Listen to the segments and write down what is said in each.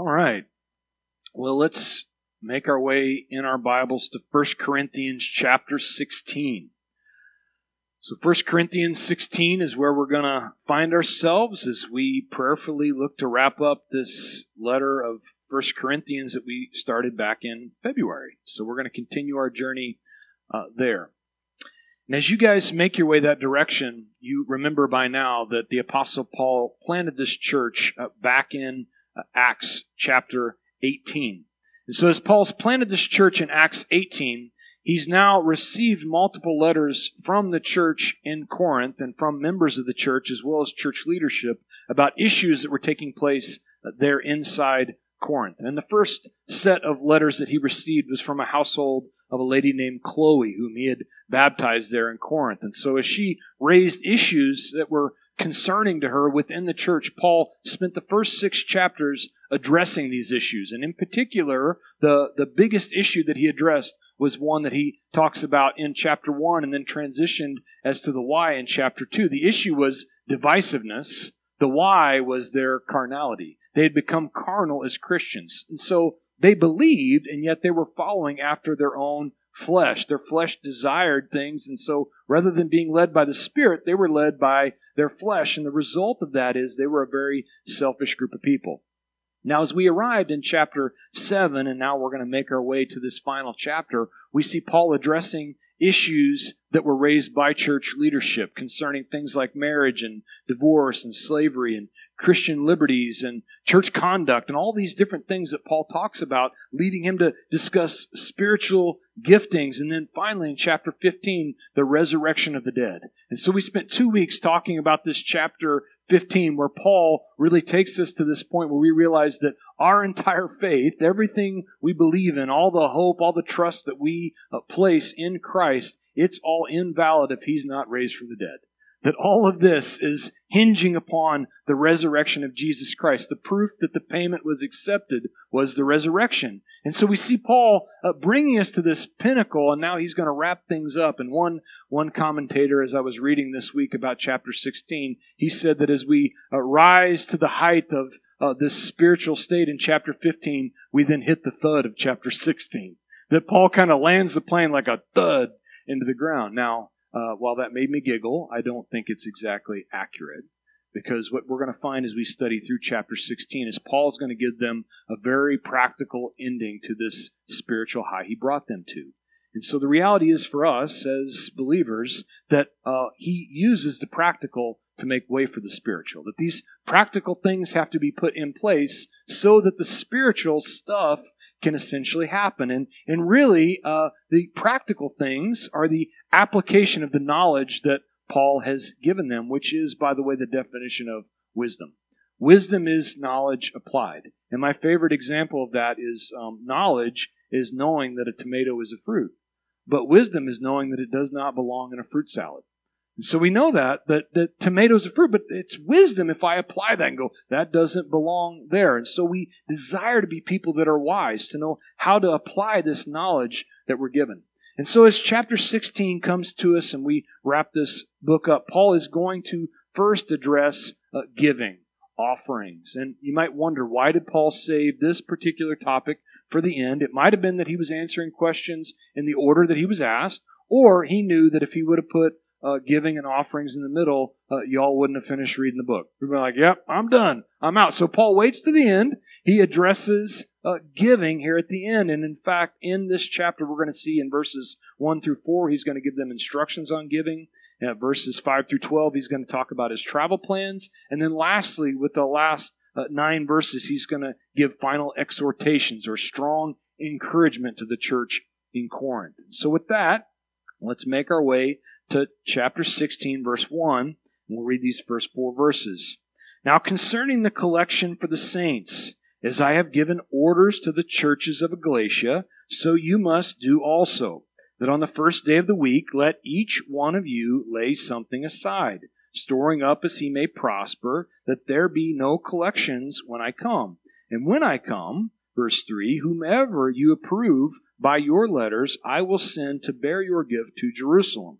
All right. Well, let's make our way in our Bibles to 1 Corinthians chapter 16. So 1 Corinthians 16 is where we're going to find ourselves as we prayerfully look to wrap up this letter of 1 Corinthians that we started back in February. So we're going to continue our journey uh, there. And as you guys make your way that direction, you remember by now that the Apostle Paul planted this church uh, back in Acts chapter 18. And so, as Paul's planted this church in Acts 18, he's now received multiple letters from the church in Corinth and from members of the church as well as church leadership about issues that were taking place uh, there inside Corinth. And the first set of letters that he received was from a household of a lady named Chloe, whom he had baptized there in Corinth. And so, as she raised issues that were concerning to her within the church, Paul spent the first six chapters addressing these issues. And in particular, the, the biggest issue that he addressed was one that he talks about in chapter 1 and then transitioned as to the why in chapter 2. The issue was divisiveness, the why was their carnality. They had become carnal as Christians. And so they believed, and yet they were following after their own flesh. Their flesh desired things, and so rather than being led by the Spirit, they were led by their flesh. And the result of that is they were a very selfish group of people. Now, as we arrived in chapter 7, and now we're going to make our way to this final chapter, we see Paul addressing issues that were raised by church leadership concerning things like marriage and divorce and slavery and Christian liberties and church conduct and all these different things that Paul talks about, leading him to discuss spiritual giftings. And then finally in chapter 15, the resurrection of the dead. And so we spent two weeks talking about this chapter 15, where Paul really takes us to this point where we realize that our entire faith, everything we believe in, all the hope, all the trust that we uh, place in Christ, it's all invalid if he's not raised from the dead that all of this is hinging upon the resurrection of Jesus Christ. The proof that the payment was accepted was the resurrection. And so we see Paul uh, bringing us to this pinnacle, and now he's going to wrap things up. And one, one commentator, as I was reading this week about chapter 16, he said that as we uh, rise to the height of uh, this spiritual state in chapter 15, we then hit the thud of chapter 16. That Paul kind of lands the plane like a thud into the ground. Now, uh, while that made me giggle, I don't think it's exactly accurate because what we're going to find as we study through chapter 16 is Paul's going to give them a very practical ending to this spiritual high he brought them to. And so the reality is for us as believers that uh, he uses the practical to make way for the spiritual. That these practical things have to be put in place so that the spiritual stuff can essentially happen. And, and really, uh, the practical things are the application of the knowledge that Paul has given them, which is, by the way, the definition of wisdom. Wisdom is knowledge applied. And my favorite example of that is um, knowledge is knowing that a tomato is a fruit. But wisdom is knowing that it does not belong in a fruit salad. And so we know that, that, that tomatoes are fruit, but it's wisdom if I apply that and go, that doesn't belong there. And so we desire to be people that are wise, to know how to apply this knowledge that we're given. And so as chapter 16 comes to us and we wrap this book up, Paul is going to first address uh, giving, offerings. And you might wonder, why did Paul save this particular topic for the end? It might have been that he was answering questions in the order that he was asked, or he knew that if he would have put uh, giving and offerings in the middle, uh, y'all wouldn't have finished reading the book. We'd be like, yep, I'm done. I'm out. So Paul waits to the end. He addresses uh, giving here at the end. And in fact, in this chapter, we're going to see in verses 1 through 4, he's going to give them instructions on giving. At verses 5 through 12, he's going to talk about his travel plans. And then lastly, with the last uh, nine verses, he's going to give final exhortations or strong encouragement to the church in Corinth. So with that, let's make our way to chapter 16, verse 1, and we'll read these first four verses. Now, concerning the collection for the saints, as I have given orders to the churches of Galatia, so you must do also. That on the first day of the week, let each one of you lay something aside, storing up as he may prosper, that there be no collections when I come. And when I come, verse 3, whomever you approve by your letters, I will send to bear your gift to Jerusalem.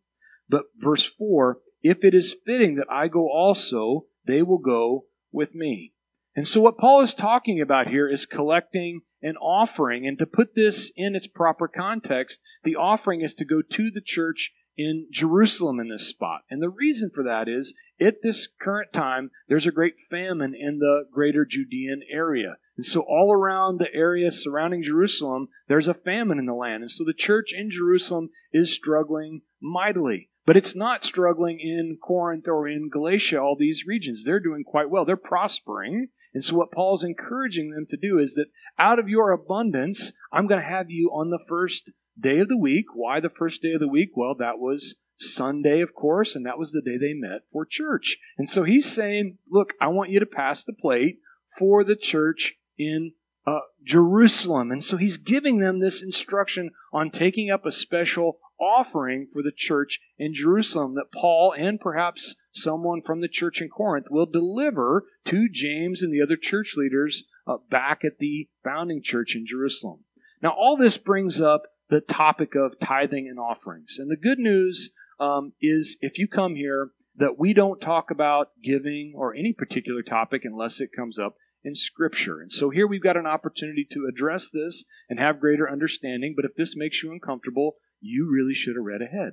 But verse 4 If it is fitting that I go also, they will go with me. And so, what Paul is talking about here is collecting an offering. And to put this in its proper context, the offering is to go to the church in Jerusalem in this spot. And the reason for that is at this current time, there's a great famine in the greater Judean area. And so, all around the area surrounding Jerusalem, there's a famine in the land. And so, the church in Jerusalem is struggling mightily. But it's not struggling in Corinth or in Galatia, all these regions. They're doing quite well. They're prospering. And so, what Paul's encouraging them to do is that out of your abundance, I'm going to have you on the first day of the week. Why the first day of the week? Well, that was Sunday, of course, and that was the day they met for church. And so he's saying, Look, I want you to pass the plate for the church in uh, Jerusalem. And so he's giving them this instruction on taking up a special offering for the church in Jerusalem that Paul and perhaps someone from the church in Corinth will deliver to James and the other church leaders uh, back at the founding church in Jerusalem. Now, all this brings up the topic of tithing and offerings. And the good news um, is if you come here, that we don't talk about giving or any particular topic unless it comes up in Scripture. And so here we've got an opportunity to address this and have greater understanding. But if this makes you uncomfortable, you really should have read ahead.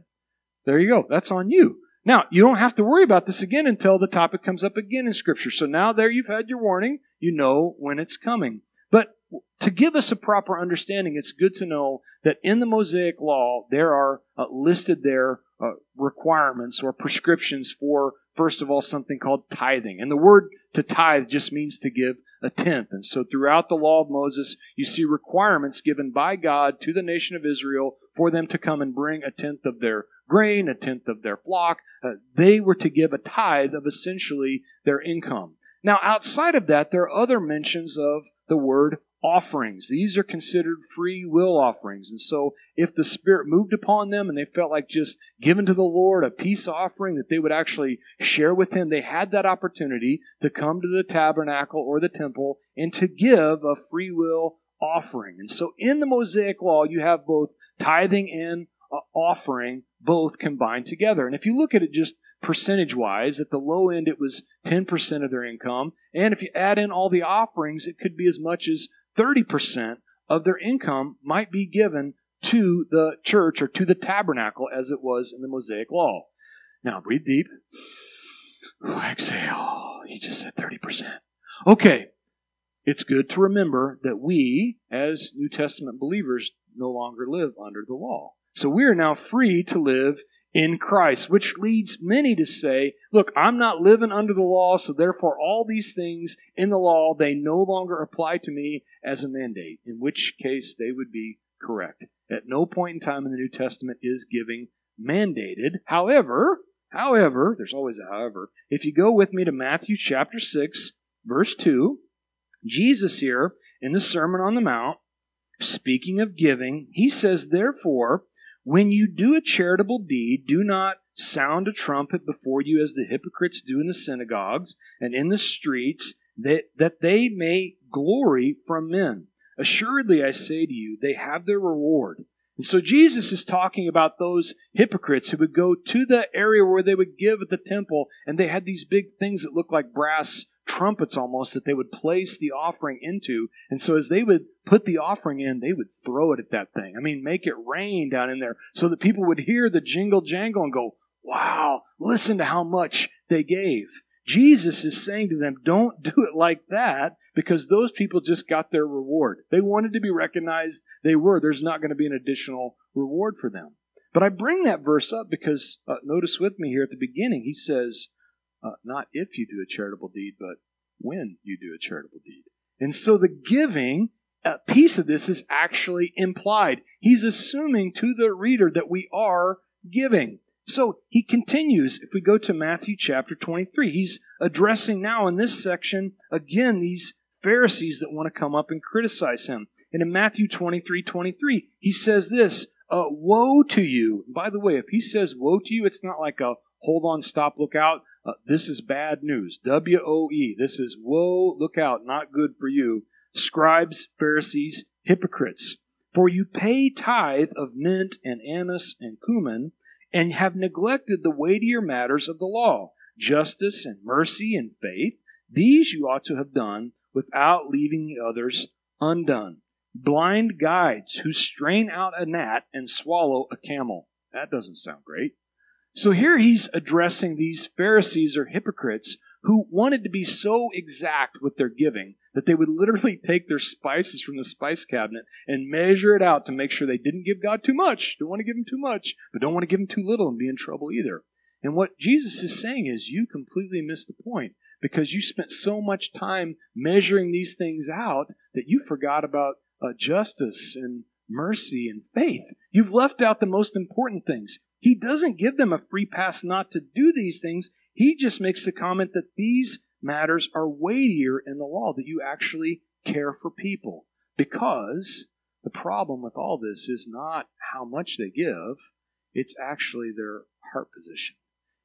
There you go. That's on you. Now, you don't have to worry about this again until the topic comes up again in Scripture. So now there you've had your warning. You know when it's coming. But to give us a proper understanding, it's good to know that in the Mosaic Law, there are uh, listed there uh, requirements or prescriptions for, first of all, something called tithing. And the word to tithe just means to give a tenth. And so throughout the law of Moses, you see requirements given by God to the nation of Israel for them to come and bring a tenth of their grain, a tenth of their flock. Uh, they were to give a tithe of essentially their income. Now, outside of that, there are other mentions of the word offerings. These are considered free will offerings. And so, if the Spirit moved upon them and they felt like just giving to the Lord a peace offering that they would actually share with Him, they had that opportunity to come to the tabernacle or the temple and to give a free will offering. And so, in the Mosaic Law, you have both tithing and uh, offering both combined together. And if you look at it just percentage wise, at the low end it was 10% of their income. And if you add in all the offerings, it could be as much as 30% of their income might be given to the church or to the tabernacle as it was in the Mosaic Law. Now, breathe deep. exhale. He just said 30%. Okay. It's good to remember that we, as New Testament believers, no longer live under the law. So we are now free to live in Christ, which leads many to say, look, I'm not living under the law, so therefore all these things in the law, they no longer apply to me as a mandate, in which case they would be correct. At no point in time in the New Testament is giving mandated. However, however, there's always a however. If you go with me to Matthew chapter 6, verse 2, Jesus here in the Sermon on the Mount, speaking of giving, he says, therefore, when you do a charitable deed, do not sound a trumpet before you as the hypocrites do in the synagogues and in the streets, that, that they may glory from men. Assuredly, I say to you, they have their reward. And so Jesus is talking about those hypocrites who would go to the area where they would give at the temple, and they had these big things that looked like brass trumpets almost that they would place the offering into. And so as they would put the offering in, they would throw it at that thing. I mean, make it rain down in there so that people would hear the jingle jangle and go, wow, listen to how much they gave. Jesus is saying to them, don't do it like that because those people just got their reward. They wanted to be recognized. They were. There's not going to be an additional reward for them. But I bring that verse up because uh, notice with me here at the beginning, he says, uh, not if you do a charitable deed, but when you do a charitable deed. And so the giving a piece of this is actually implied. He's assuming to the reader that we are giving. So he continues, if we go to Matthew chapter 23, he's addressing now in this section, again, these Pharisees that want to come up and criticize him. And in Matthew 23 23, he says this uh, Woe to you. By the way, if he says woe to you, it's not like a hold on, stop, look out. Uh, this is bad news. W O E. This is woe, look out, not good for you. Scribes, Pharisees, hypocrites. For you pay tithe of mint and anise and cumin, and have neglected the weightier matters of the law justice and mercy and faith. These you ought to have done without leaving the others undone. Blind guides who strain out a gnat and swallow a camel. That doesn't sound great. So here he's addressing these Pharisees or hypocrites who wanted to be so exact with their giving that they would literally take their spices from the spice cabinet and measure it out to make sure they didn't give God too much. Don't want to give him too much, but don't want to give him too little and be in trouble either. And what Jesus is saying is, you completely missed the point because you spent so much time measuring these things out that you forgot about uh, justice and mercy and faith. You've left out the most important things. He doesn't give them a free pass not to do these things. He just makes the comment that these matters are weightier in the law, that you actually care for people. Because the problem with all this is not how much they give, it's actually their heart position.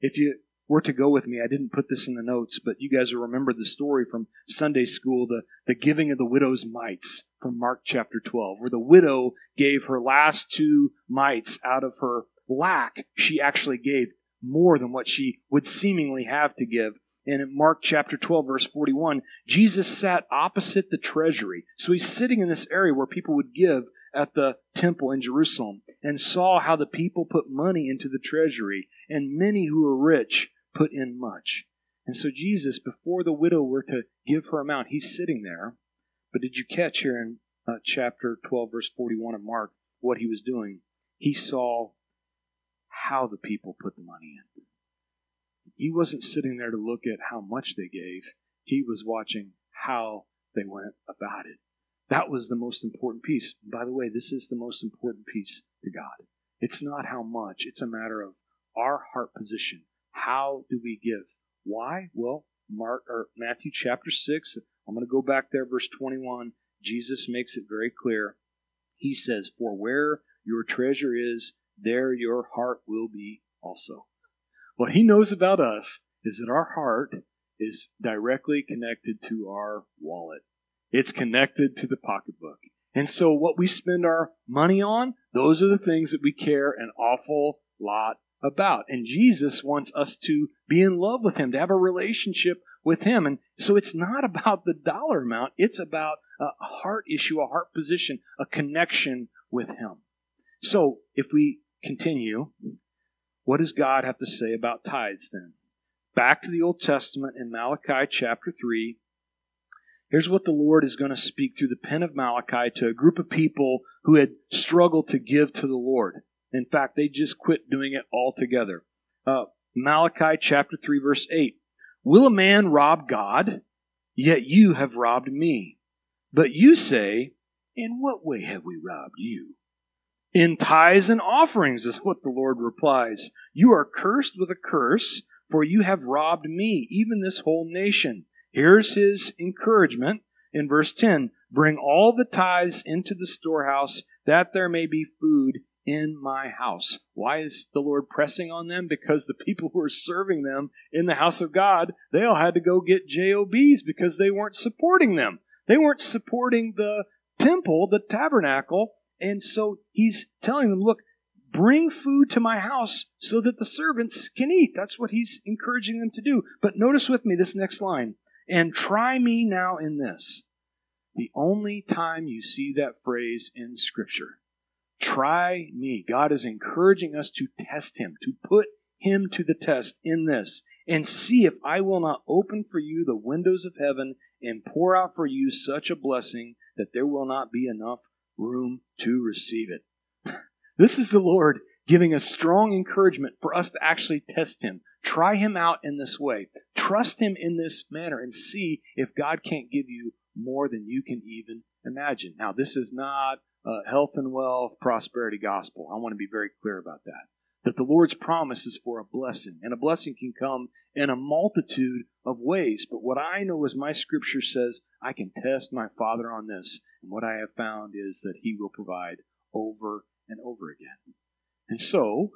If you were to go with me, I didn't put this in the notes, but you guys will remember the story from Sunday school, the, the giving of the widow's mites from Mark chapter 12, where the widow gave her last two mites out of her lack. She actually gave more than what she would seemingly have to give. And in Mark chapter 12, verse 41, Jesus sat opposite the treasury. So he's sitting in this area where people would give at the temple in Jerusalem and saw how the people put money into the treasury, and many who were rich put in much. And so Jesus, before the widow were to give her amount, he's sitting there. But did you catch here in uh, chapter 12, verse 41 of Mark, what he was doing? He saw how the people put the money in. He wasn't sitting there to look at how much they gave, he was watching how they went about it. That was the most important piece. By the way, this is the most important piece to God. It's not how much, it's a matter of our heart position. How do we give? Why? Well, Mark or Matthew chapter 6, I'm going to go back there verse 21. Jesus makes it very clear. He says, "For where your treasure is, there your heart will be also." What he knows about us is that our heart is directly connected to our wallet. It's connected to the pocketbook. And so what we spend our money on, those are the things that we care an awful lot about. And Jesus wants us to be in love with him, to have a relationship with him. And so it's not about the dollar amount, it's about a heart issue, a heart position, a connection with him. So if we continue, what does God have to say about tithes then? Back to the Old Testament in Malachi chapter 3, Here's what the Lord is going to speak through the pen of Malachi to a group of people who had struggled to give to the Lord. In fact, they just quit doing it altogether. Uh, Malachi chapter 3, verse 8. Will a man rob God? Yet you have robbed me. But you say, In what way have we robbed you? In tithes and offerings is what the Lord replies. You are cursed with a curse, for you have robbed me, even this whole nation. Here's his encouragement in verse 10 Bring all the tithes into the storehouse, that there may be food in my house. Why is the Lord pressing on them? Because the people who are serving them in the house of God, they all had to go get JOBs because they weren't supporting them. They weren't supporting the temple, the tabernacle. And so he's telling them, look, bring food to my house so that the servants can eat. That's what he's encouraging them to do. But notice with me this next line. And try me now in this. The only time you see that phrase in Scripture. Try me. God is encouraging us to test Him, to put Him to the test in this, and see if I will not open for you the windows of heaven and pour out for you such a blessing that there will not be enough room to receive it. This is the Lord giving us strong encouragement for us to actually test Him, Try him out in this way. Trust him in this manner and see if God can't give you more than you can even imagine. Now, this is not a health and wealth prosperity gospel. I want to be very clear about that. That the Lord's promise is for a blessing, and a blessing can come in a multitude of ways. But what I know is my scripture says I can test my Father on this, and what I have found is that He will provide over and over again. And so,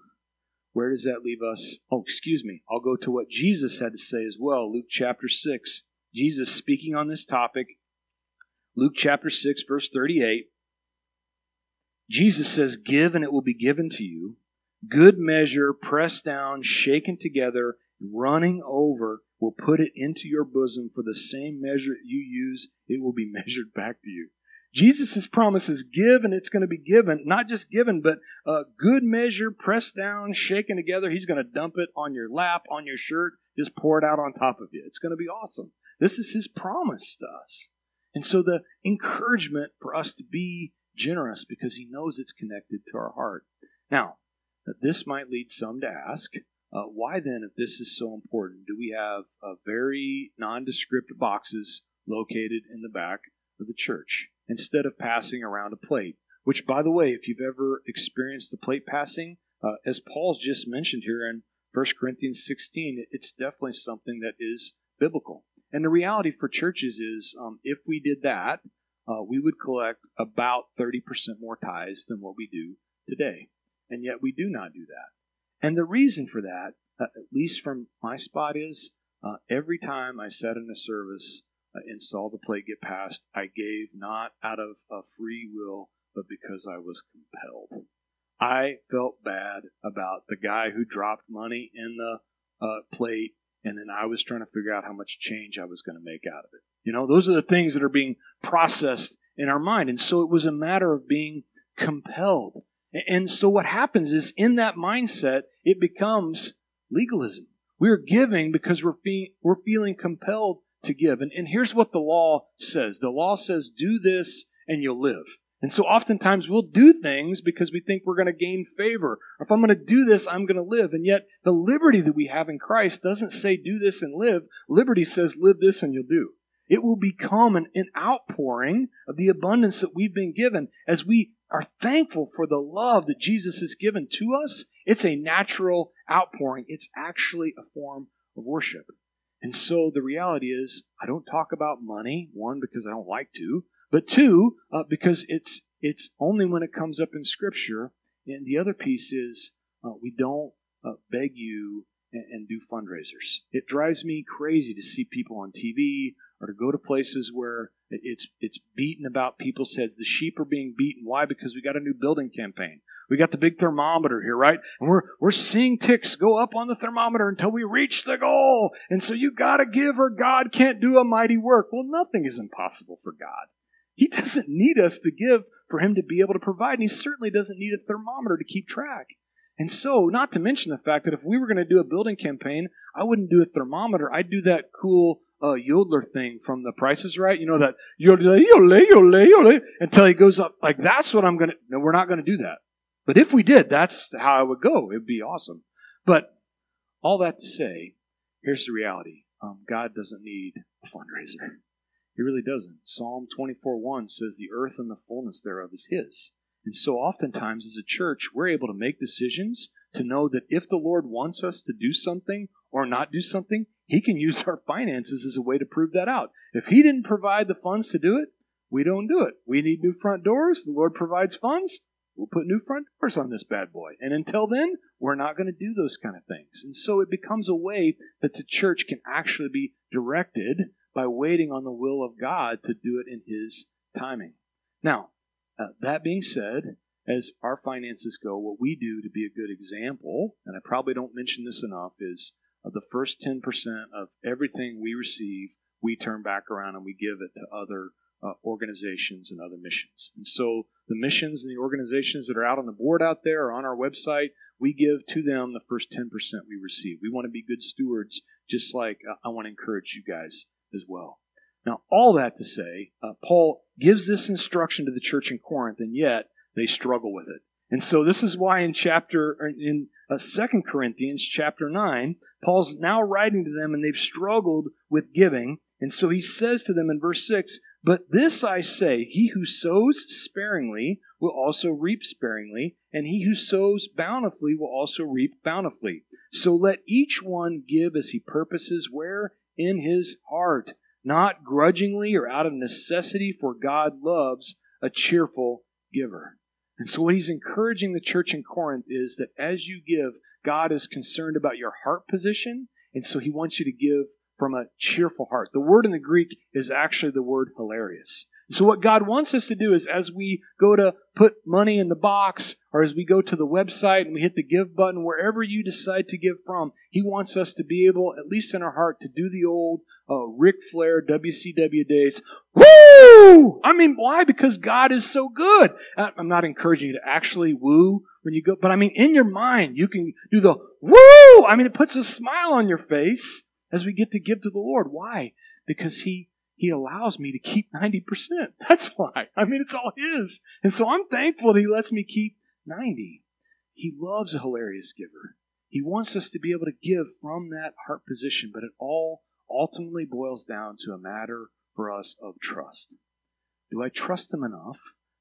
where does that leave us? Oh, excuse me. I'll go to what Jesus had to say as well. Luke chapter 6. Jesus speaking on this topic. Luke chapter 6, verse 38. Jesus says, Give and it will be given to you. Good measure, pressed down, shaken together, running over, will put it into your bosom for the same measure you use, it will be measured back to you. Jesus' promise is give and it's going to be given, not just given, but a good measure, pressed down, shaken together. He's going to dump it on your lap, on your shirt, just pour it out on top of you. It's going to be awesome. This is his promise to us. And so the encouragement for us to be generous because he knows it's connected to our heart. Now, this might lead some to ask, uh, why then, if this is so important, do we have uh, very nondescript boxes located in the back of the church instead of passing around a plate? Which, by the way, if you've ever experienced the plate passing, uh, as Paul just mentioned here in 1 Corinthians 16, it's definitely something that is biblical. And the reality for churches is um, if we did that, uh, we would collect about 30% more tithes than what we do today. And yet we do not do that. And the reason for that, uh, at least from my spot, is uh, every time I sat in a service and saw the plate get passed, I gave not out of a free will, but because I was compelled. I felt bad about the guy who dropped money in the uh, plate, and then I was trying to figure out how much change I was going to make out of it. You know, those are the things that are being processed in our mind. And so it was a matter of being compelled. And so what happens is in that mindset, it becomes legalism. We're giving because we're, fe- we're feeling compelled to give. And, and here's what the law says the law says, do this and you'll live. And so oftentimes we'll do things because we think we're going to gain favor. If I'm going to do this, I'm going to live. And yet the liberty that we have in Christ doesn't say do this and live. Liberty says live this and you'll do. It will become an, an outpouring of the abundance that we've been given as we are thankful for the love that Jesus has given to us. It's a natural outpouring. It's actually a form of worship. And so the reality is, I don't talk about money, one, because I don't like to, but two, uh, because it's it's only when it comes up in Scripture. And the other piece is uh, we don't uh, beg you and, and, do fundraisers. It drives me crazy to see people on TV or to go to places where it's it's beaten about people's heads. The sheep are being beaten. Why? Because we got a new building campaign. We got the big thermometer here, right? And we're we're seeing ticks go up on the thermometer until we reach the goal. And so you got to give, or God can't do a mighty work. Well, nothing is impossible for God. He doesn't need us to give for him to be able to provide, and he certainly doesn't need a thermometer to keep track. And so, not to mention the fact that if we were going to do a building campaign, I wouldn't do a thermometer. I'd do that cool uh, yodeler thing from The Price Is Right. You know that yodel, yodel, yodel, yodel, until he goes up. Like that's what I'm to. No, we're not to do that. But if we did, that's how it would go. It'd be awesome. But all that to say, here's the reality: um, God doesn't need a fundraiser. He really doesn't. Psalm 24 1 says, The earth and the fullness thereof is His. And so oftentimes as a church, we're able to make decisions to know that if the Lord wants us to do something or not do something, He can use our finances as a way to prove that out. If He didn't provide the funds to do it, we don't do it. We need new front doors. The Lord provides funds. We'll put new front doors on this bad boy. And until then, we're not going to do those kind of things. And so it becomes a way that the church can actually be directed by waiting on the will of God to do it in His timing. Now, uh, that being said, as our finances go, what we do to be a good example, and I probably don't mention this enough, is uh, the first 10% of everything we receive, we turn back around and we give it to other uh, organizations and other missions. And so the missions and the organizations that are out on the board out there or on our website, we give to them the first 10% we receive. We want to be good stewards, just like uh, I want to encourage you guys as well. Now, all that to say, uh, Paul gives this instruction to the church in Corinth, and yet they struggle with it. And so this is why in chapter in uh, 2 Corinthians chapter 9, Paul's now writing to them and they've struggled with giving. And so he says to them in verse 6, "But this I say, he who sows sparingly will also reap sparingly, and he who sows bountifully will also reap bountifully. So let each one give as he purposes where in his heart, not grudgingly or out of necessity, for God loves a cheerful giver. And so, what he's encouraging the church in Corinth is that as you give, God is concerned about your heart position, and so he wants you to give from a cheerful heart. The word in the Greek is actually the word hilarious. So what God wants us to do is as we go to put money in the box or as we go to the website and we hit the give button, wherever you decide to give from, He wants us to be able, at least in our heart, to do the old uh, Ric Flair WCW days. Woo! I mean, why? Because God is so good. I'm not encouraging you to actually woo when you go, but I mean, in your mind, you can do the woo! I mean, it puts a smile on your face as we get to give to the Lord. Why? Because He he allows me to keep 90%. That's why. I mean, it's all His. And so I'm thankful that He lets me keep 90. He loves a hilarious giver. He wants us to be able to give from that heart position, but it all ultimately boils down to a matter for us of trust. Do I trust Him enough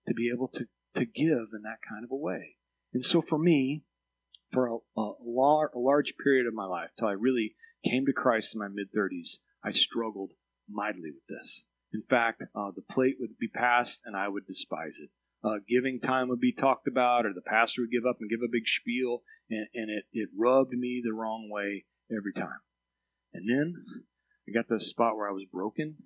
to be able to, to give in that kind of a way? And so for me, for a, a, lar- a large period of my life, till I really came to Christ in my mid 30s, I struggled mightily with this. In fact, uh, the plate would be passed and I would despise it. Uh, giving time would be talked about, or the pastor would give up and give a big spiel, and, and it, it rubbed me the wrong way every time. And then I got to a spot where I was broken,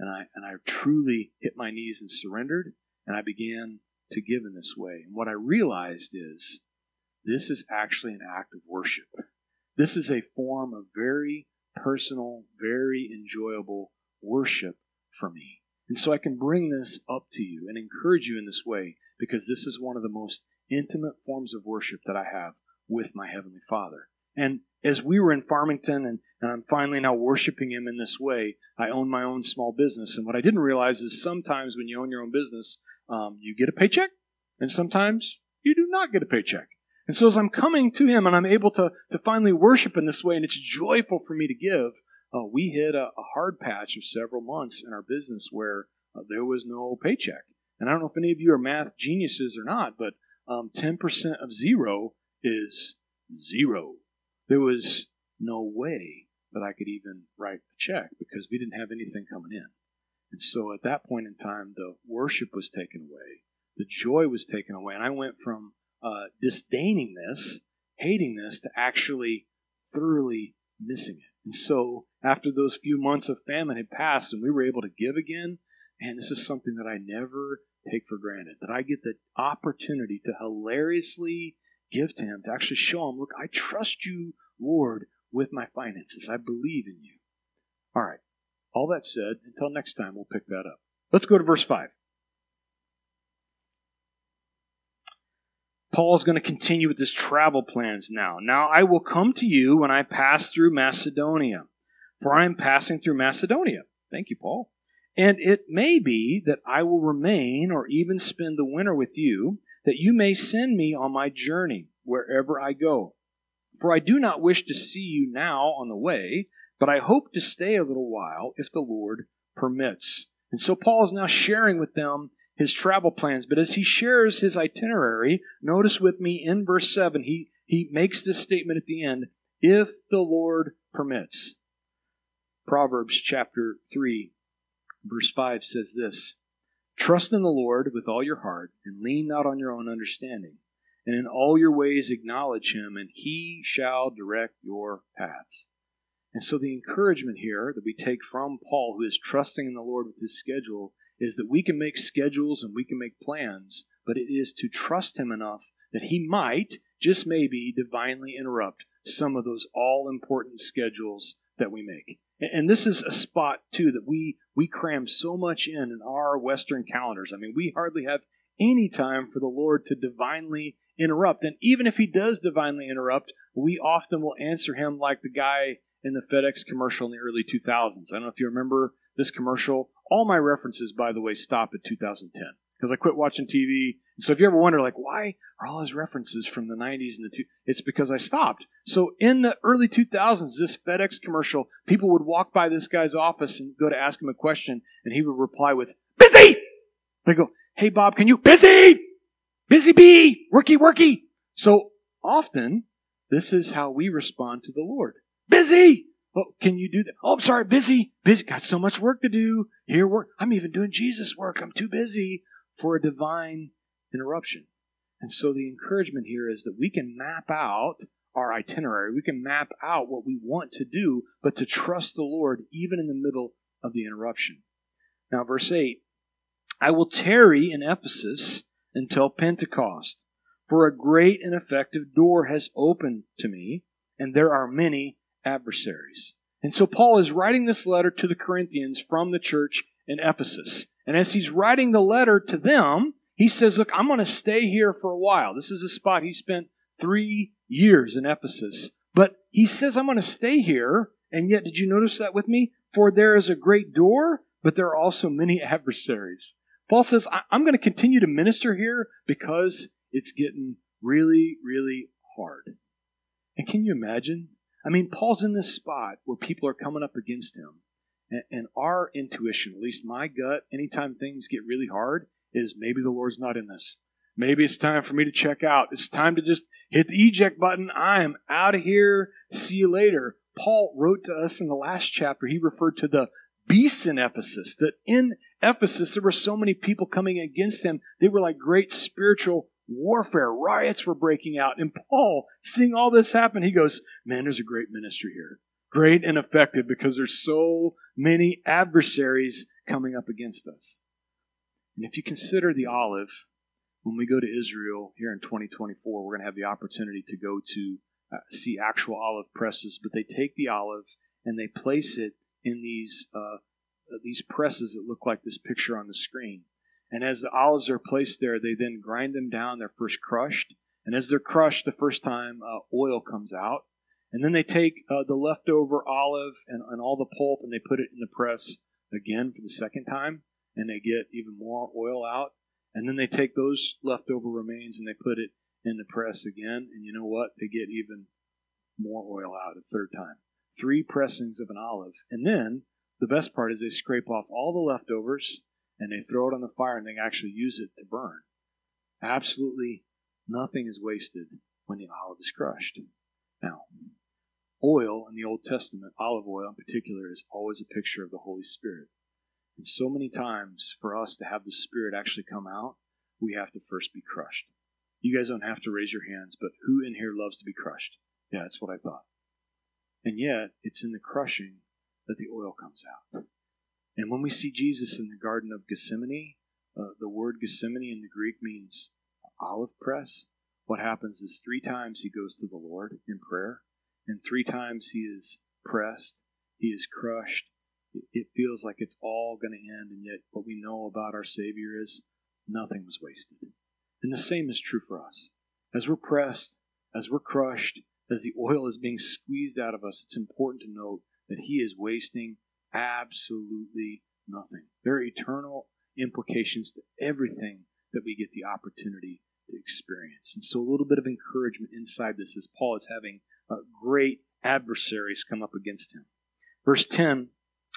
and I, and I truly hit my knees and surrendered, and I began to give in this way. And what I realized is this is actually an act of worship. This is a form of very personal, very enjoyable worship for me. And so I can bring this up to you and encourage you in this way because this is one of the most intimate forms of worship that I have with my Heavenly Father. And as we were in Farmington and, and I'm finally now worshiping Him in this way, I own my own small business. And what I didn't realize is sometimes when you own your own business, um, you get a paycheck, and sometimes you do not get a paycheck. And so as I'm coming to Him and I'm able to, to finally worship in this way, and it's joyful for me to give, uh, we hit a, a, hard patch of several months in our business where uh, there was no paycheck. And I don't know if any of you are math geniuses or not, but um, 10% of zero is zero. There was no way that I could even write a check because we didn't have anything coming in. And so at that point in time, the worship was taken away, the joy was taken away, and I went from uh, disdaining this, hating this, to actually thoroughly missing it. And so, after those few months of famine had passed and we were able to give again, and this is something that I never take for granted that I get the opportunity to hilariously give to Him, to actually show Him, look, I trust you, Lord, with my finances. I believe in you. All right. All that said, until next time, we'll pick that up. Let's go to verse 5. Paul is going to continue with his travel plans now. Now I will come to you when I pass through Macedonia, for I am passing through Macedonia. Thank you, Paul. And it may be that I will remain or even spend the winter with you, that you may send me on my journey wherever I go. For I do not wish to see you now on the way, but I hope to stay a little while if the Lord permits. And so Paul is now sharing with them his travel plans. But as he shares his itinerary, notice with me in verse 7, he, he makes this statement at the end if the Lord permits. Proverbs chapter 3, verse 5 says this Trust in the Lord with all your heart, and lean not on your own understanding. And in all your ways acknowledge him, and he shall direct your paths. And so the encouragement here that we take from Paul, who is trusting in the Lord with his schedule, is that we can make schedules and we can make plans, but it is to trust Him enough that He might, just maybe, divinely interrupt some of those all important schedules that we make. And this is a spot, too, that we, we cram so much in in our Western calendars. I mean, we hardly have any time for the Lord to divinely interrupt. And even if He does divinely interrupt, we often will answer Him like the guy in the FedEx commercial in the early 2000s. I don't know if you remember this commercial. All my references, by the way, stop at 2010 because I quit watching TV. So if you ever wonder, like, why are all his references from the 90s and the two? It's because I stopped. So in the early 2000s, this FedEx commercial, people would walk by this guy's office and go to ask him a question, and he would reply with, busy! They go, hey, Bob, can you, busy! Busy bee! Worky, worky! So often, this is how we respond to the Lord. Busy! Oh, can you do that? Oh, I'm sorry, busy, busy. Got so much work to do. Here, work. I'm even doing Jesus work. I'm too busy for a divine interruption. And so the encouragement here is that we can map out our itinerary. We can map out what we want to do, but to trust the Lord even in the middle of the interruption. Now, verse 8 I will tarry in Ephesus until Pentecost, for a great and effective door has opened to me, and there are many adversaries. And so Paul is writing this letter to the Corinthians from the church in Ephesus. And as he's writing the letter to them, he says, Look, I'm going to stay here for a while. This is a spot he spent three years in Ephesus. But he says, I'm going to stay here. And yet, did you notice that with me? For there is a great door, but there are also many adversaries. Paul says, I'm going to continue to minister here because it's getting really, really hard. And can you imagine? I mean, Paul's in this spot where people are coming up against him. And, and our intuition, at least my gut, anytime things get really hard, is maybe the Lord's not in this. Maybe it's time for me to check out. It's time to just hit the eject button. I am out of here. See you later. Paul wrote to us in the last chapter, he referred to the beasts in Ephesus, that in Ephesus there were so many people coming against him. They were like great spiritual warfare. Riots were breaking out. And Paul, seeing all this happen, he goes, Man, there's a great ministry here. Great and effective because there's so many adversaries coming up against us. And if you consider the olive, when we go to Israel here in 2024, we're going to have the opportunity to go to uh, see actual olive presses, but they take the olive and they place it in these uh, these presses that look like this picture on the screen. And as the olives are placed there, they then grind them down. They're first crushed, and as they're crushed the first time, uh, oil comes out. And then they take uh, the leftover olive and, and all the pulp and they put it in the press again for the second time, and they get even more oil out. And then they take those leftover remains and they put it in the press again. And you know what? They get even more oil out a third time. Three pressings of an olive. And then the best part is they scrape off all the leftovers and they throw it on the fire and they actually use it to burn. Absolutely nothing is wasted when the olive is crushed. Now, oil in the Old Testament, olive oil in particular, is always a picture of the Holy Spirit. And so many times, for us to have the Spirit actually come out, we have to first be crushed. You guys don't have to raise your hands, but who in here loves to be crushed? Yeah, that's what I thought. And yet, it's in the crushing that the oil comes out. And when we see Jesus in the Garden of Gethsemane, uh, the word Gethsemane in the Greek means olive press. What happens is three times he goes to the Lord in prayer, and three times he is pressed, he is crushed, it feels like it's all going to end, and yet what we know about our Savior is nothing was wasted. And the same is true for us. As we're pressed, as we're crushed, as the oil is being squeezed out of us, it's important to note that He is wasting absolutely nothing. There are eternal implications to everything that we get the opportunity to experience. And so, a little bit of encouragement inside this as Paul is having uh, great adversaries come up against him. Verse 10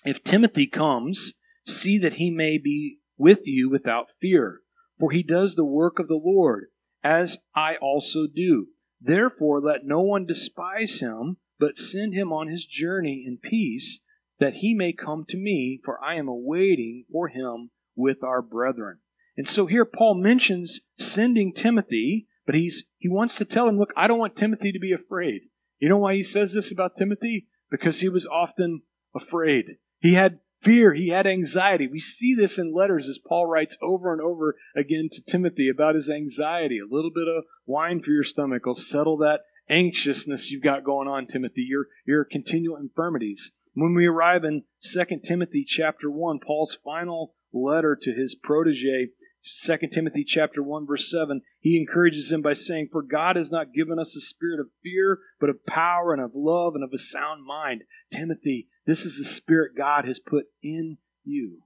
if Timothy comes, see that he may be with you without fear, for he does the work of the Lord, as I also do. Therefore, let no one despise him, but send him on his journey in peace, that he may come to me, for I am awaiting for him with our brethren. And so here Paul mentions sending Timothy, but he's he wants to tell him, look, I don't want Timothy to be afraid. You know why he says this about Timothy? Because he was often afraid. He had fear, he had anxiety. We see this in letters as Paul writes over and over again to Timothy about his anxiety. A little bit of wine for your stomach will settle that anxiousness you've got going on, Timothy, your, your continual infirmities. When we arrive in 2 Timothy chapter 1, Paul's final letter to his protege, 2 Timothy chapter 1 verse 7, he encourages him by saying, For God has not given us a spirit of fear, but of power and of love and of a sound mind. Timothy, this is the spirit God has put in you.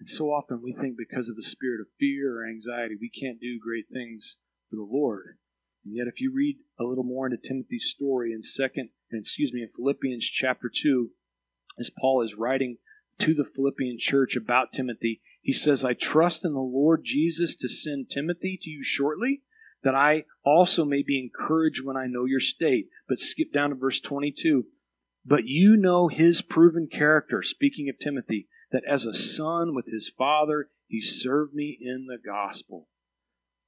And so often we think because of the spirit of fear or anxiety, we can't do great things for the Lord. And yet, if you read a little more into Timothy's story in second, excuse me, in Philippians chapter two, as Paul is writing to the Philippian church about Timothy, he says, "I trust in the Lord Jesus to send Timothy to you shortly, that I also may be encouraged when I know your state." But skip down to verse twenty-two. But you know his proven character, speaking of Timothy, that as a son with his father, he served me in the gospel.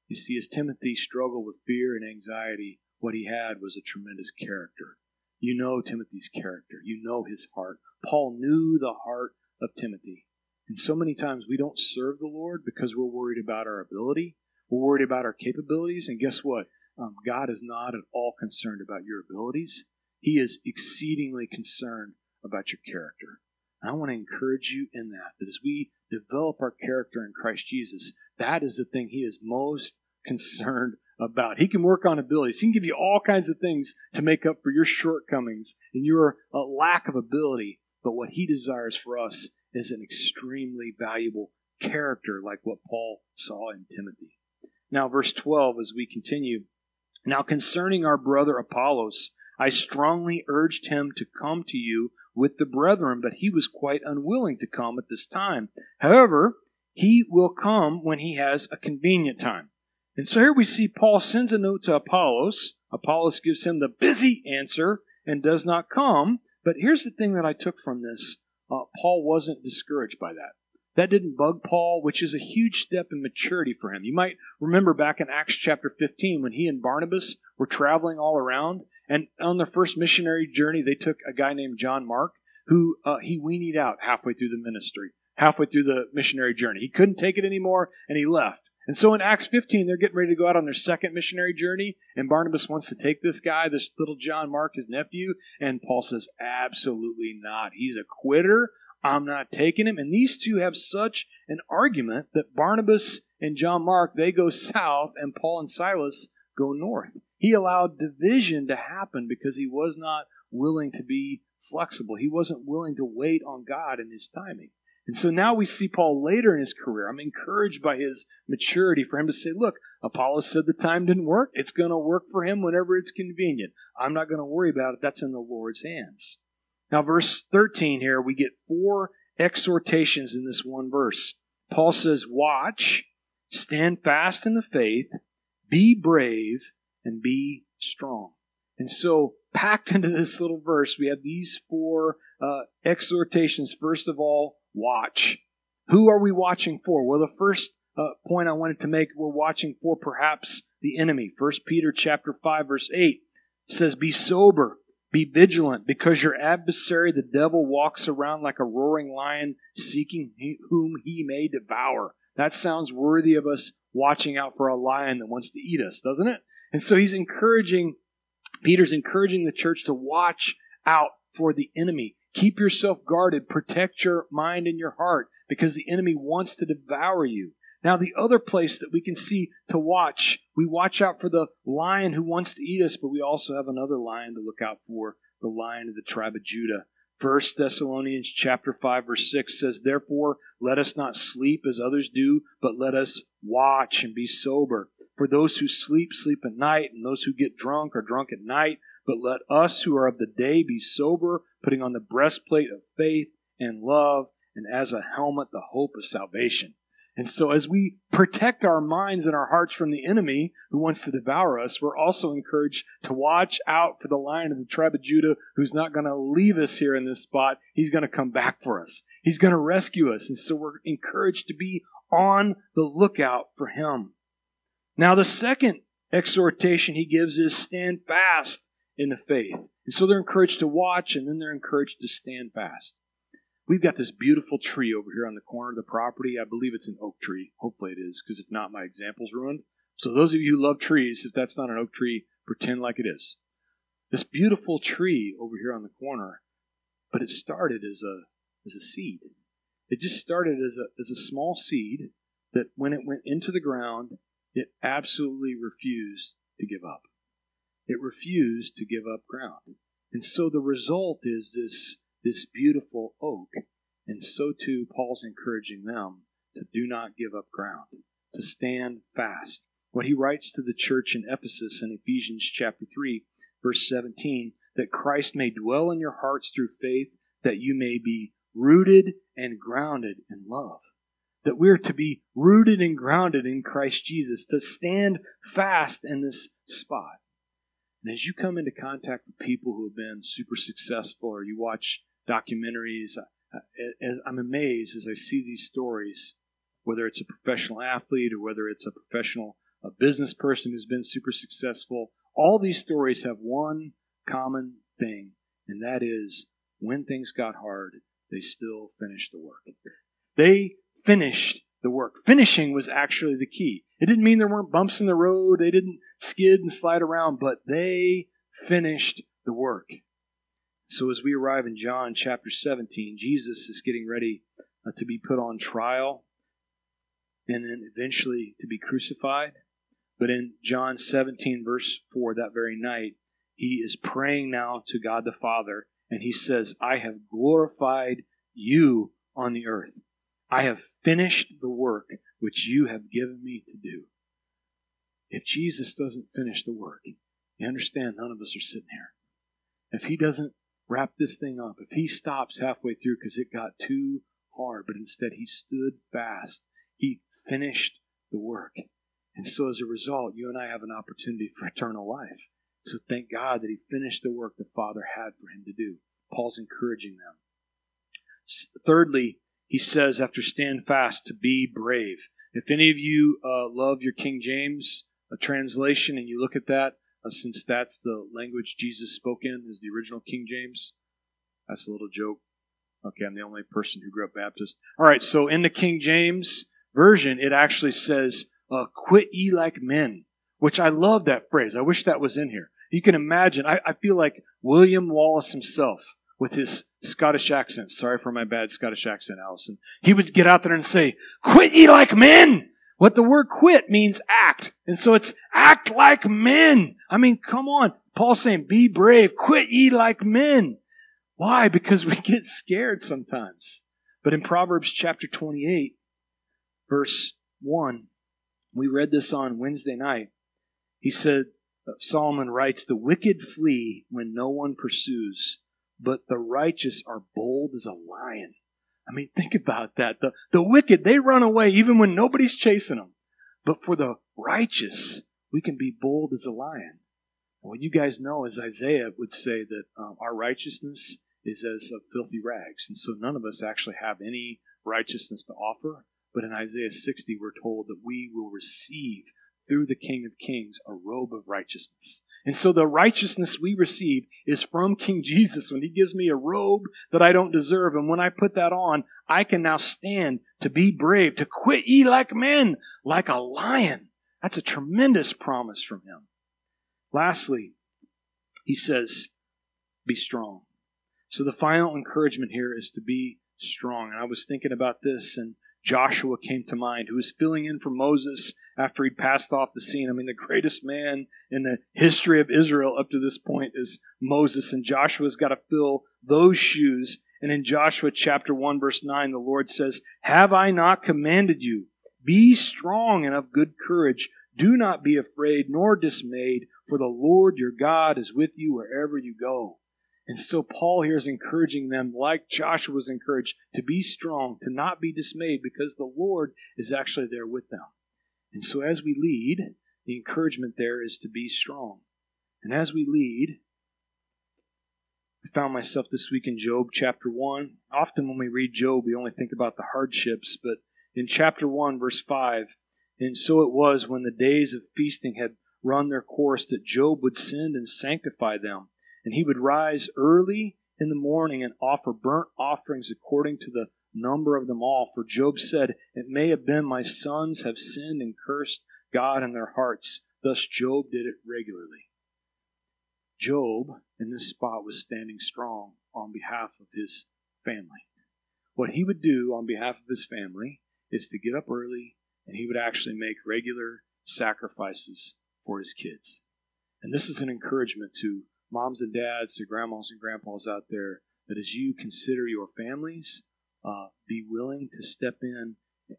You see, as Timothy struggled with fear and anxiety, what he had was a tremendous character. You know Timothy's character, you know his heart. Paul knew the heart of Timothy. And so many times we don't serve the Lord because we're worried about our ability, we're worried about our capabilities. And guess what? Um, God is not at all concerned about your abilities. He is exceedingly concerned about your character. I want to encourage you in that, that as we develop our character in Christ Jesus, that is the thing He is most concerned about. He can work on abilities. He can give you all kinds of things to make up for your shortcomings and your uh, lack of ability. But what He desires for us is an extremely valuable character, like what Paul saw in Timothy. Now, verse 12, as we continue. Now, concerning our brother Apollos, I strongly urged him to come to you with the brethren, but he was quite unwilling to come at this time. However, he will come when he has a convenient time. And so here we see Paul sends a note to Apollos. Apollos gives him the busy answer and does not come. But here's the thing that I took from this uh, Paul wasn't discouraged by that. That didn't bug Paul, which is a huge step in maturity for him. You might remember back in Acts chapter 15 when he and Barnabas were traveling all around, and on their first missionary journey, they took a guy named John Mark, who uh, he weaned out halfway through the ministry, halfway through the missionary journey. He couldn't take it anymore, and he left. And so in Acts 15, they're getting ready to go out on their second missionary journey, and Barnabas wants to take this guy, this little John Mark, his nephew, and Paul says, absolutely not. He's a quitter. I'm not taking him. And these two have such an argument that Barnabas and John Mark, they go south, and Paul and Silas go north. He allowed division to happen because he was not willing to be flexible. He wasn't willing to wait on God and his timing. And so now we see Paul later in his career. I'm encouraged by his maturity for him to say, look, Apollos said the time didn't work. It's going to work for him whenever it's convenient. I'm not going to worry about it. That's in the Lord's hands. Now, verse 13 here, we get four exhortations in this one verse. Paul says, Watch, stand fast in the faith, be brave, and be strong. And so, packed into this little verse, we have these four uh, exhortations. First of all, watch. Who are we watching for? Well, the first uh, point I wanted to make, we're watching for perhaps the enemy. First Peter chapter 5 verse 8 says, Be sober, be vigilant, because your adversary, the devil, walks around like a roaring lion, seeking whom he may devour. That sounds worthy of us watching out for a lion that wants to eat us, doesn't it? And so he's encouraging, Peter's encouraging the church to watch out for the enemy. Keep yourself guarded. Protect your mind and your heart because the enemy wants to devour you. Now, the other place that we can see to watch, we watch out for the lion who wants to eat us, but we also have another lion to look out for, the lion of the tribe of Judah. First Thessalonians chapter 5 verse 6 says, Therefore let us not sleep as others do, but let us watch and be sober. For those who sleep, sleep at night, and those who get drunk are drunk at night. But let us who are of the day be sober, putting on the breastplate of faith and love, and as a helmet the hope of salvation. And so, as we protect our minds and our hearts from the enemy who wants to devour us, we're also encouraged to watch out for the lion of the tribe of Judah who's not going to leave us here in this spot. He's going to come back for us, he's going to rescue us. And so, we're encouraged to be on the lookout for him. Now, the second exhortation he gives is stand fast in the faith. And so they're encouraged to watch and then they're encouraged to stand fast. We've got this beautiful tree over here on the corner of the property. I believe it's an oak tree. Hopefully it is, because if not, my example's ruined. So those of you who love trees, if that's not an oak tree, pretend like it is. This beautiful tree over here on the corner, but it started as a as a seed. It just started as a as a small seed that when it went into the ground, it absolutely refused to give up. It refused to give up ground. And so the result is this, this beautiful oak. And so too, Paul's encouraging them to do not give up ground, to stand fast. What he writes to the church in Ephesus in Ephesians chapter 3, verse 17, that Christ may dwell in your hearts through faith, that you may be rooted and grounded in love. That we're to be rooted and grounded in Christ Jesus, to stand fast in this spot. And as you come into contact with people who have been super successful, or you watch documentaries, I'm amazed as I see these stories, whether it's a professional athlete or whether it's a professional a business person who's been super successful. All these stories have one common thing, and that is when things got hard, they still finished the work. They finished the work. Finishing was actually the key. It didn't mean there weren't bumps in the road, they didn't skid and slide around, but they finished the work. So as we arrive in John chapter 17, Jesus is getting ready uh, to be put on trial and then eventually to be crucified. But in John 17, verse 4, that very night, he is praying now to God the Father, and he says, I have glorified you on the earth. I have finished the work which you have given me to do. If Jesus doesn't finish the work, you understand none of us are sitting here. If he doesn't wrap this thing up, if he stops halfway through because it got too hard, but instead he stood fast, he finished the work. And so as a result, you and I have an opportunity for eternal life. So thank God that he finished the work the Father had for him to do. Paul's encouraging them. Thirdly, he says, after stand fast, to be brave. If any of you uh, love your King James translation and you look at that, uh, since that's the language Jesus spoke in, is the original King James. That's a little joke. Okay, I'm the only person who grew up Baptist. All right, so in the King James version, it actually says, uh, "Quit ye like men," which I love that phrase. I wish that was in here. You can imagine. I, I feel like William Wallace himself with his Scottish accent. Sorry for my bad Scottish accent, Allison. He would get out there and say, quit ye like men! What the word quit means act. And so it's act like men. I mean, come on. Paul's saying, be brave. Quit ye like men. Why? Because we get scared sometimes. But in Proverbs chapter 28, verse 1, we read this on Wednesday night. He said, uh, Solomon writes, The wicked flee when no one pursues, but the righteous are bold as a lion. I mean, think about that. The, the wicked, they run away even when nobody's chasing them. But for the righteous, we can be bold as a lion. what you guys know is Isaiah would say that um, our righteousness is as of filthy rags. And so none of us actually have any righteousness to offer. But in Isaiah 60, we're told that we will receive through the King of Kings a robe of righteousness. And so the righteousness we receive is from King Jesus when he gives me a robe that I don't deserve. And when I put that on, I can now stand to be brave, to quit ye like men, like a lion. That's a tremendous promise from him. Lastly, he says, be strong. So the final encouragement here is to be strong. And I was thinking about this and Joshua came to mind, who was filling in for Moses after he'd passed off the scene. I mean, the greatest man in the history of Israel up to this point is Moses, and Joshua's got to fill those shoes. And in Joshua chapter 1, verse 9, the Lord says, Have I not commanded you? Be strong and of good courage. Do not be afraid nor dismayed, for the Lord your God is with you wherever you go. And so Paul here is encouraging them, like Joshua was encouraged, to be strong, to not be dismayed, because the Lord is actually there with them. And so as we lead, the encouragement there is to be strong. And as we lead, I found myself this week in Job chapter 1. Often when we read Job, we only think about the hardships, but in chapter 1, verse 5, and so it was when the days of feasting had run their course that Job would send and sanctify them and he would rise early in the morning and offer burnt offerings according to the number of them all. For Job said, It may have been my sons have sinned and cursed God in their hearts. Thus Job did it regularly. Job, in this spot, was standing strong on behalf of his family. What he would do on behalf of his family is to get up early and he would actually make regular sacrifices for his kids. And this is an encouragement to moms and dads, to grandmas and grandpas out there, that as you consider your families, uh, be willing to step in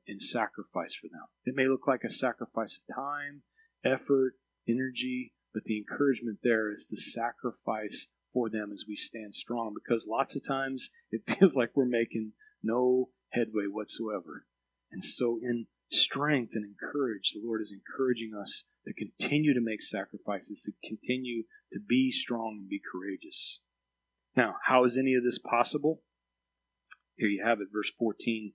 and sacrifice for them. It may look like a sacrifice of time, effort, energy, but the encouragement there is to sacrifice for them as we stand strong because lots of times it feels like we're making no headway whatsoever. And so, in strength and encourage, the Lord is encouraging us to continue to make sacrifices, to continue to be strong and be courageous. Now, how is any of this possible? Here you have it, verse 14.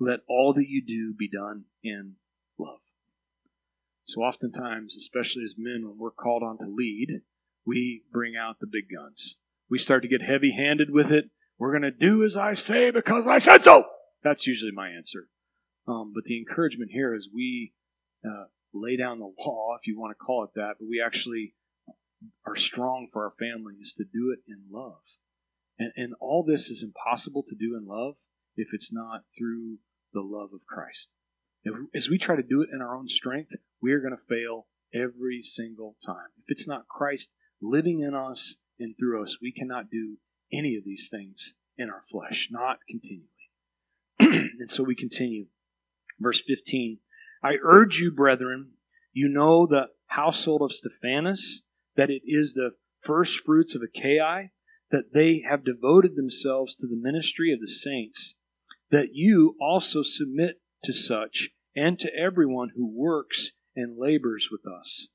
Let all that you do be done in love. So, oftentimes, especially as men, when we're called on to lead, we bring out the big guns. We start to get heavy handed with it. We're going to do as I say because I said so. That's usually my answer. Um, but the encouragement here is we uh, lay down the law, if you want to call it that, but we actually are strong for our families to do it in love. And, and all this is impossible to do in love if it's not through the love of Christ. If, as we try to do it in our own strength, we are going to fail every single time. If it's not Christ living in us and through us, we cannot do any of these things in our flesh, not continually. and so we continue. Verse 15 I urge you, brethren, you know the household of Stephanas, that it is the first fruits of Achaia, that they have devoted themselves to the ministry of the saints, that you also submit to such and to everyone who works and labors with us.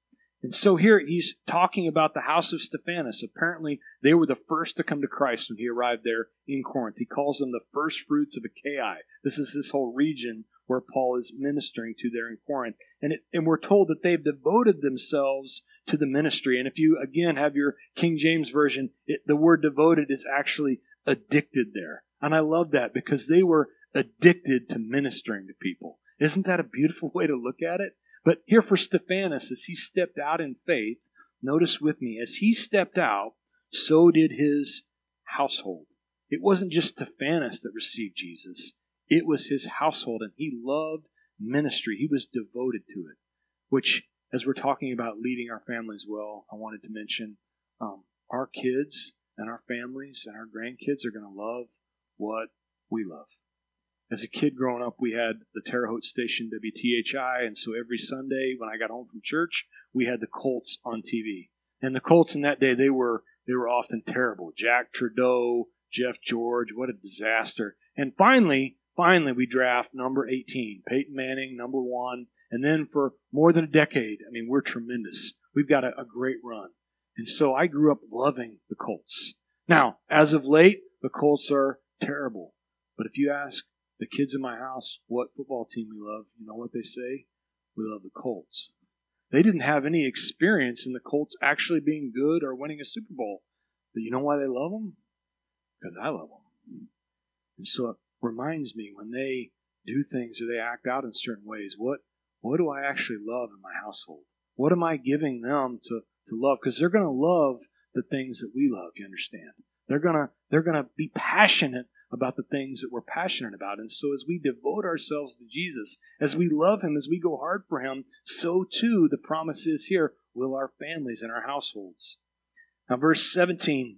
And so here he's talking about the house of Stephanas. Apparently, they were the first to come to Christ when he arrived there in Corinth. He calls them the first fruits of Achaia. This is this whole region where Paul is ministering to there in Corinth. And, it, and we're told that they've devoted themselves to the ministry. And if you, again, have your King James Version, it, the word devoted is actually addicted there. And I love that because they were addicted to ministering to people. Isn't that a beautiful way to look at it? But here for Stephanas, as he stepped out in faith, notice with me, as he stepped out, so did his household. It wasn't just Stephanas that received Jesus, it was his household, and he loved ministry. He was devoted to it, which, as we're talking about leading our families well, I wanted to mention um, our kids and our families and our grandkids are going to love what we love. As a kid growing up, we had the Terre Haute station WTHI, and so every Sunday when I got home from church, we had the Colts on TV. And the Colts in that day, they were they were often terrible. Jack Trudeau, Jeff George, what a disaster. And finally, Finally, we draft number 18, Peyton Manning, number one. And then for more than a decade, I mean, we're tremendous. We've got a, a great run. And so I grew up loving the Colts. Now, as of late, the Colts are terrible. But if you ask the kids in my house what football team we love, you know what they say? We love the Colts. They didn't have any experience in the Colts actually being good or winning a Super Bowl. But you know why they love them? Because I love them. And so reminds me when they do things or they act out in certain ways, what what do I actually love in my household? What am I giving them to, to love? Because they're going to love the things that we love, you understand? They're gonna they're gonna be passionate about the things that we're passionate about. And so as we devote ourselves to Jesus, as we love him, as we go hard for him, so too the promise is here will our families and our households. Now verse 17,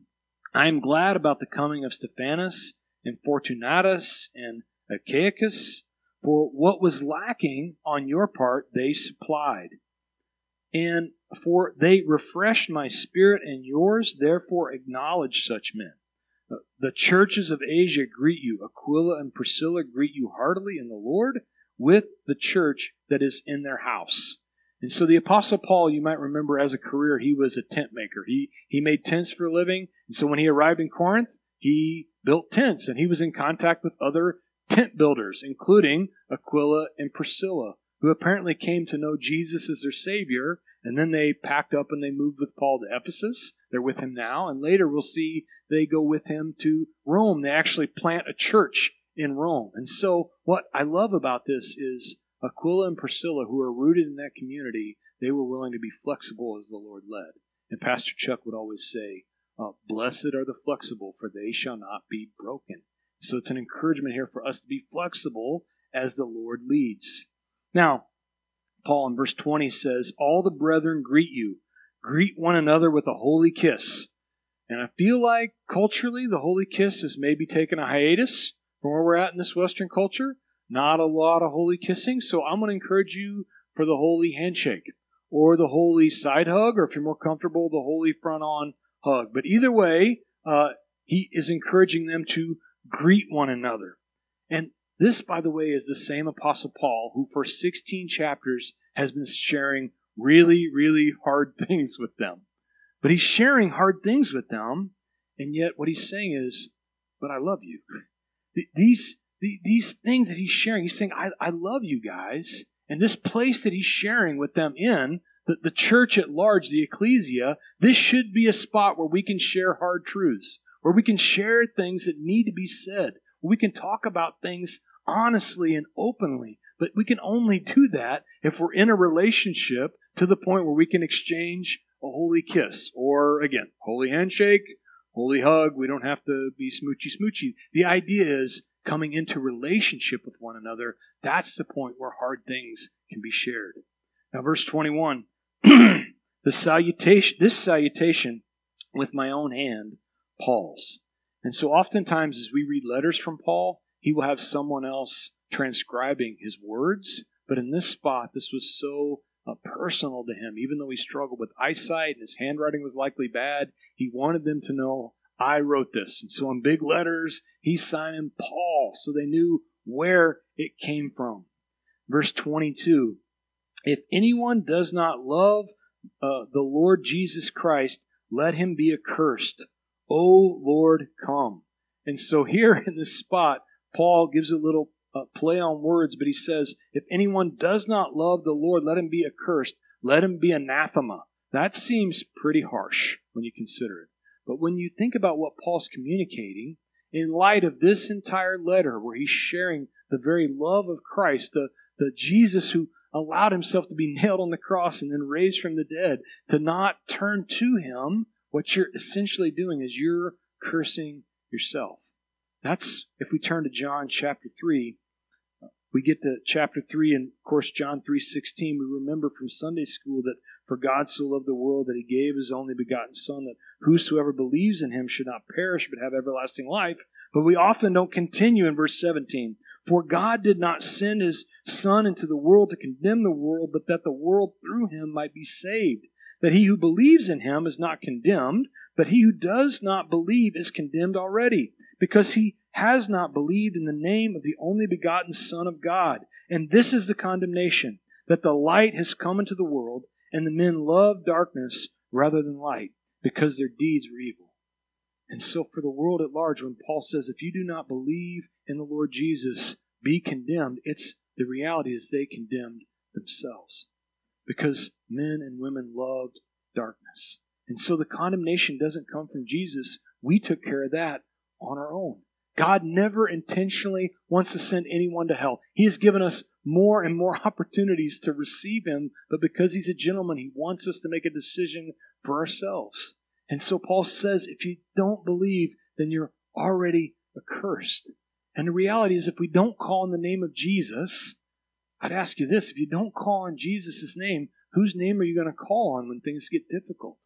I am glad about the coming of Stephanas and Fortunatus and Achaicus, for what was lacking on your part they supplied. And for they refreshed my spirit and yours, therefore acknowledge such men. Uh, the churches of Asia greet you. Aquila and Priscilla greet you heartily in the Lord with the church that is in their house. And so the Apostle Paul, you might remember as a career, he was a tent maker. He, he made tents for a living. And so when he arrived in Corinth, he built tents, and he was in contact with other tent builders, including Aquila and Priscilla, who apparently came to know Jesus as their Savior, and then they packed up and they moved with Paul to Ephesus. They're with him now, and later we'll see they go with him to Rome. They actually plant a church in Rome. And so, what I love about this is Aquila and Priscilla, who are rooted in that community, they were willing to be flexible as the Lord led. And Pastor Chuck would always say, uh, Blessed are the flexible, for they shall not be broken. So it's an encouragement here for us to be flexible as the Lord leads. Now, Paul in verse 20 says, All the brethren greet you. Greet one another with a holy kiss. And I feel like culturally the holy kiss has maybe taken a hiatus from where we're at in this Western culture. Not a lot of holy kissing. So I'm going to encourage you for the holy handshake or the holy side hug, or if you're more comfortable, the holy front on hug. But either way, uh, he is encouraging them to greet one another. And this, by the way, is the same Apostle Paul who, for 16 chapters, has been sharing really, really hard things with them. But he's sharing hard things with them, and yet what he's saying is, But I love you. These, these things that he's sharing, he's saying, I, I love you guys. And this place that he's sharing with them in, the, the church at large, the ecclesia, this should be a spot where we can share hard truths, where we can share things that need to be said, we can talk about things honestly and openly. But we can only do that if we're in a relationship to the point where we can exchange a holy kiss or, again, holy handshake, holy hug. We don't have to be smoochy smoochy. The idea is coming into relationship with one another. That's the point where hard things can be shared. Now, verse 21 the salutation, this salutation with my own hand, Paul's. And so, oftentimes, as we read letters from Paul, he will have someone else transcribing his words. But in this spot, this was so uh, personal to him. Even though he struggled with eyesight and his handwriting was likely bad, he wanted them to know, I wrote this. And so in big letters, he's signing Paul so they knew where it came from. Verse 22 If anyone does not love uh, the Lord Jesus Christ, let him be accursed. O Lord, come. And so here in this spot, Paul gives a little uh, play on words, but he says, If anyone does not love the Lord, let him be accursed. Let him be anathema. That seems pretty harsh when you consider it. But when you think about what Paul's communicating, in light of this entire letter where he's sharing the very love of Christ, the, the Jesus who allowed himself to be nailed on the cross and then raised from the dead, to not turn to him, what you're essentially doing is you're cursing yourself. That's if we turn to John chapter 3, we get to chapter 3 and of course John 3:16 we remember from Sunday school that for God so loved the world that he gave his only begotten son that whosoever believes in him should not perish but have everlasting life. But we often don't continue in verse 17 for God did not send his son into the world to condemn the world but that the world through him might be saved that he who believes in him is not condemned but he who does not believe is condemned already because he has not believed in the name of the only begotten Son of God. And this is the condemnation that the light has come into the world, and the men love darkness rather than light, because their deeds were evil. And so, for the world at large, when Paul says, if you do not believe in the Lord Jesus, be condemned, it's the reality is they condemned themselves. Because men and women loved darkness. And so the condemnation doesn't come from Jesus. We took care of that on our own. God never intentionally wants to send anyone to hell. He has given us more and more opportunities to receive Him, but because He's a gentleman, He wants us to make a decision for ourselves. And so Paul says, if you don't believe, then you're already accursed. And the reality is, if we don't call on the name of Jesus, I'd ask you this if you don't call on Jesus' name, whose name are you going to call on when things get difficult?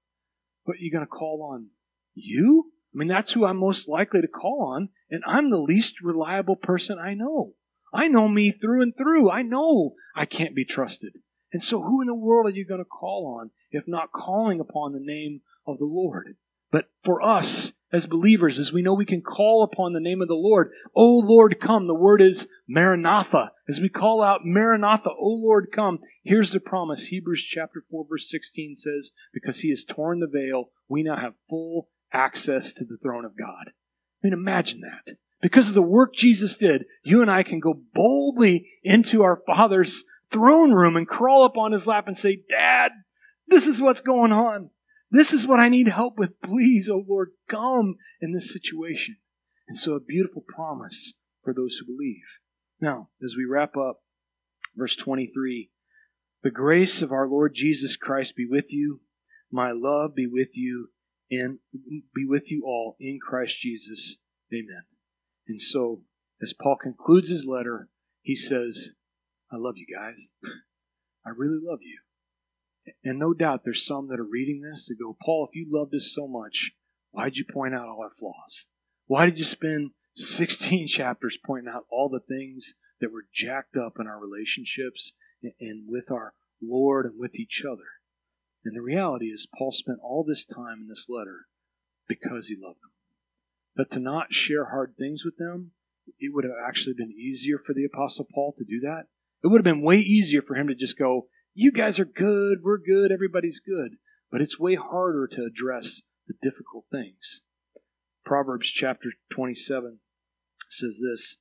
What are you going to call on? You? I mean, that's who I'm most likely to call on, and I'm the least reliable person I know. I know me through and through. I know I can't be trusted. And so, who in the world are you going to call on if not calling upon the name of the Lord? But for us as believers, as we know we can call upon the name of the Lord, O Lord, come. The word is Maranatha. As we call out Maranatha, O Lord, come. Here's the promise. Hebrews chapter 4, verse 16 says, Because he has torn the veil, we now have full access to the throne of God. I mean, imagine that. Because of the work Jesus did, you and I can go boldly into our Father's throne room and crawl up on his lap and say, Dad, this is what's going on. This is what I need help with. Please, oh Lord, come in this situation. And so a beautiful promise for those who believe. Now, as we wrap up, verse 23 The grace of our Lord Jesus Christ be with you. My love be with you and be with you all in Christ Jesus. Amen. And so, as Paul concludes his letter, he says, I love you guys. I really love you. And no doubt there's some that are reading this that go, Paul, if you loved us so much, why'd you point out all our flaws? Why did you spend 16 chapters pointing out all the things that were jacked up in our relationships and with our Lord and with each other? And the reality is, Paul spent all this time in this letter because he loved them. But to not share hard things with them, it would have actually been easier for the Apostle Paul to do that. It would have been way easier for him to just go, You guys are good, we're good, everybody's good. But it's way harder to address the difficult things. Proverbs chapter 27 says this,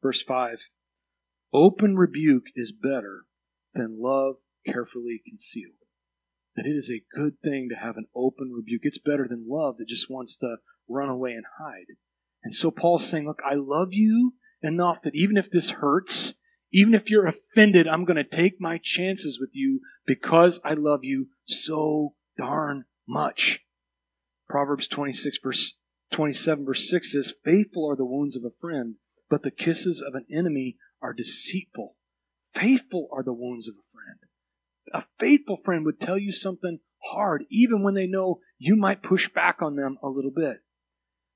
verse 5 Open rebuke is better than love carefully concealed that it is a good thing to have an open rebuke. It's better than love that just wants to run away and hide. And so Paul's saying, Look, I love you, enough that even if this hurts, even if you're offended, I'm going to take my chances with you because I love you so darn much. Proverbs 26 verse 27 verse 6 says, Faithful are the wounds of a friend, but the kisses of an enemy are deceitful. Faithful are the wounds of a friend. A faithful friend would tell you something hard, even when they know you might push back on them a little bit.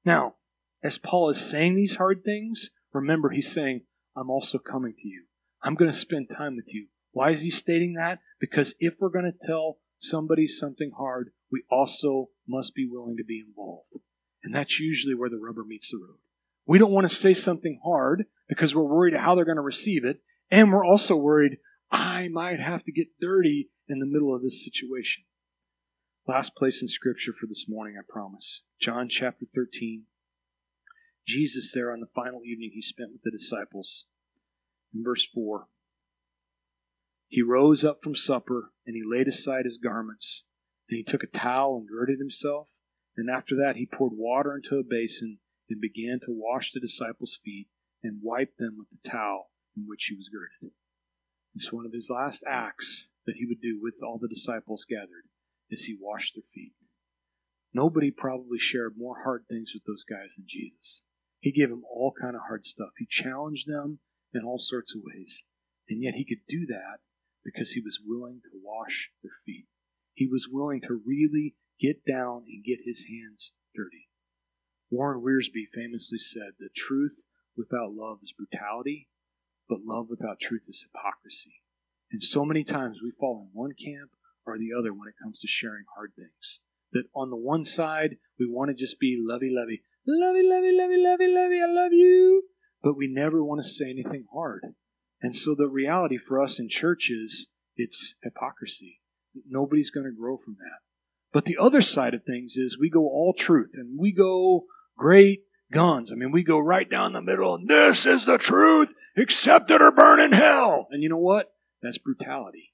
Now, as Paul is saying these hard things, remember he's saying, I'm also coming to you. I'm going to spend time with you. Why is he stating that? Because if we're going to tell somebody something hard, we also must be willing to be involved. And that's usually where the rubber meets the road. We don't want to say something hard because we're worried how they're going to receive it. And we're also worried I might have to get dirty in the middle of this situation. Last place in Scripture for this morning, I promise. John chapter 13. Jesus, there on the final evening he spent with the disciples. In verse 4, he rose up from supper and he laid aside his garments. And he took a towel and girded himself. And after that, he poured water into a basin and began to wash the disciples' feet and wipe them with the towel in which he was girded. It's one of his last acts that he would do with all the disciples gathered as he washed their feet. Nobody probably shared more hard things with those guys than Jesus. He gave them all kind of hard stuff. He challenged them in all sorts of ways. And yet he could do that because he was willing to wash their feet. He was willing to really get down and get his hands dirty. Warren Wiersbe famously said The truth without love is brutality, but love without truth is hypocrisy. And so many times we fall in one camp or the other when it comes to sharing hard things. That on the one side, we want to just be lovey, lovey, lovey, lovey, lovey, lovey, lovey, I love you. But we never want to say anything hard. And so the reality for us in church is it's hypocrisy. Nobody's going to grow from that. But the other side of things is we go all truth and we go great guns. I mean, we go right down the middle and this is the truth. Accept it or burn in hell. And you know what? That's brutality.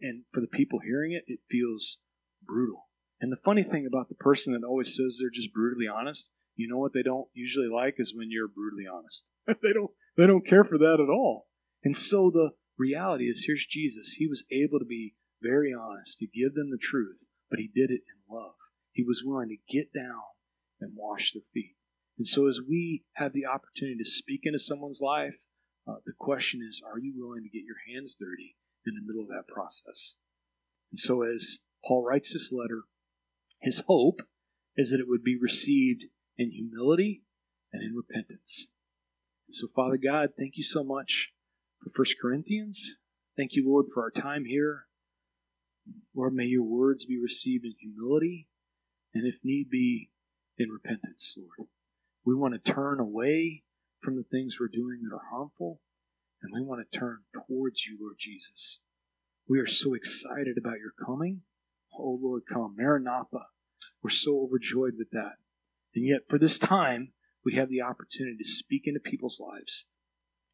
And for the people hearing it, it feels brutal. And the funny thing about the person that always says they're just brutally honest, you know what they don't usually like is when you're brutally honest. they don't they don't care for that at all. And so the reality is here's Jesus. He was able to be very honest, to give them the truth, but he did it in love. He was willing to get down and wash their feet. And so as we have the opportunity to speak into someone's life, uh, the question is, are you willing to get your hands dirty in the middle of that process. And so, as Paul writes this letter, his hope is that it would be received in humility and in repentance. So, Father God, thank you so much for First Corinthians. Thank you, Lord, for our time here. Lord, may your words be received in humility and, if need be, in repentance, Lord. We want to turn away from the things we're doing that are harmful and we want to turn towards you, Lord Jesus. We are so excited about your coming. Oh, Lord, come. Maranatha. We're so overjoyed with that. And yet, for this time, we have the opportunity to speak into people's lives,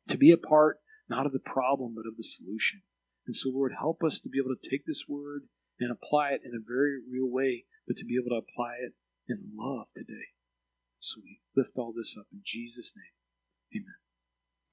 to be a part not of the problem, but of the solution. And so, Lord, help us to be able to take this word and apply it in a very real way, but to be able to apply it in love today. So we lift all this up in Jesus' name. Amen.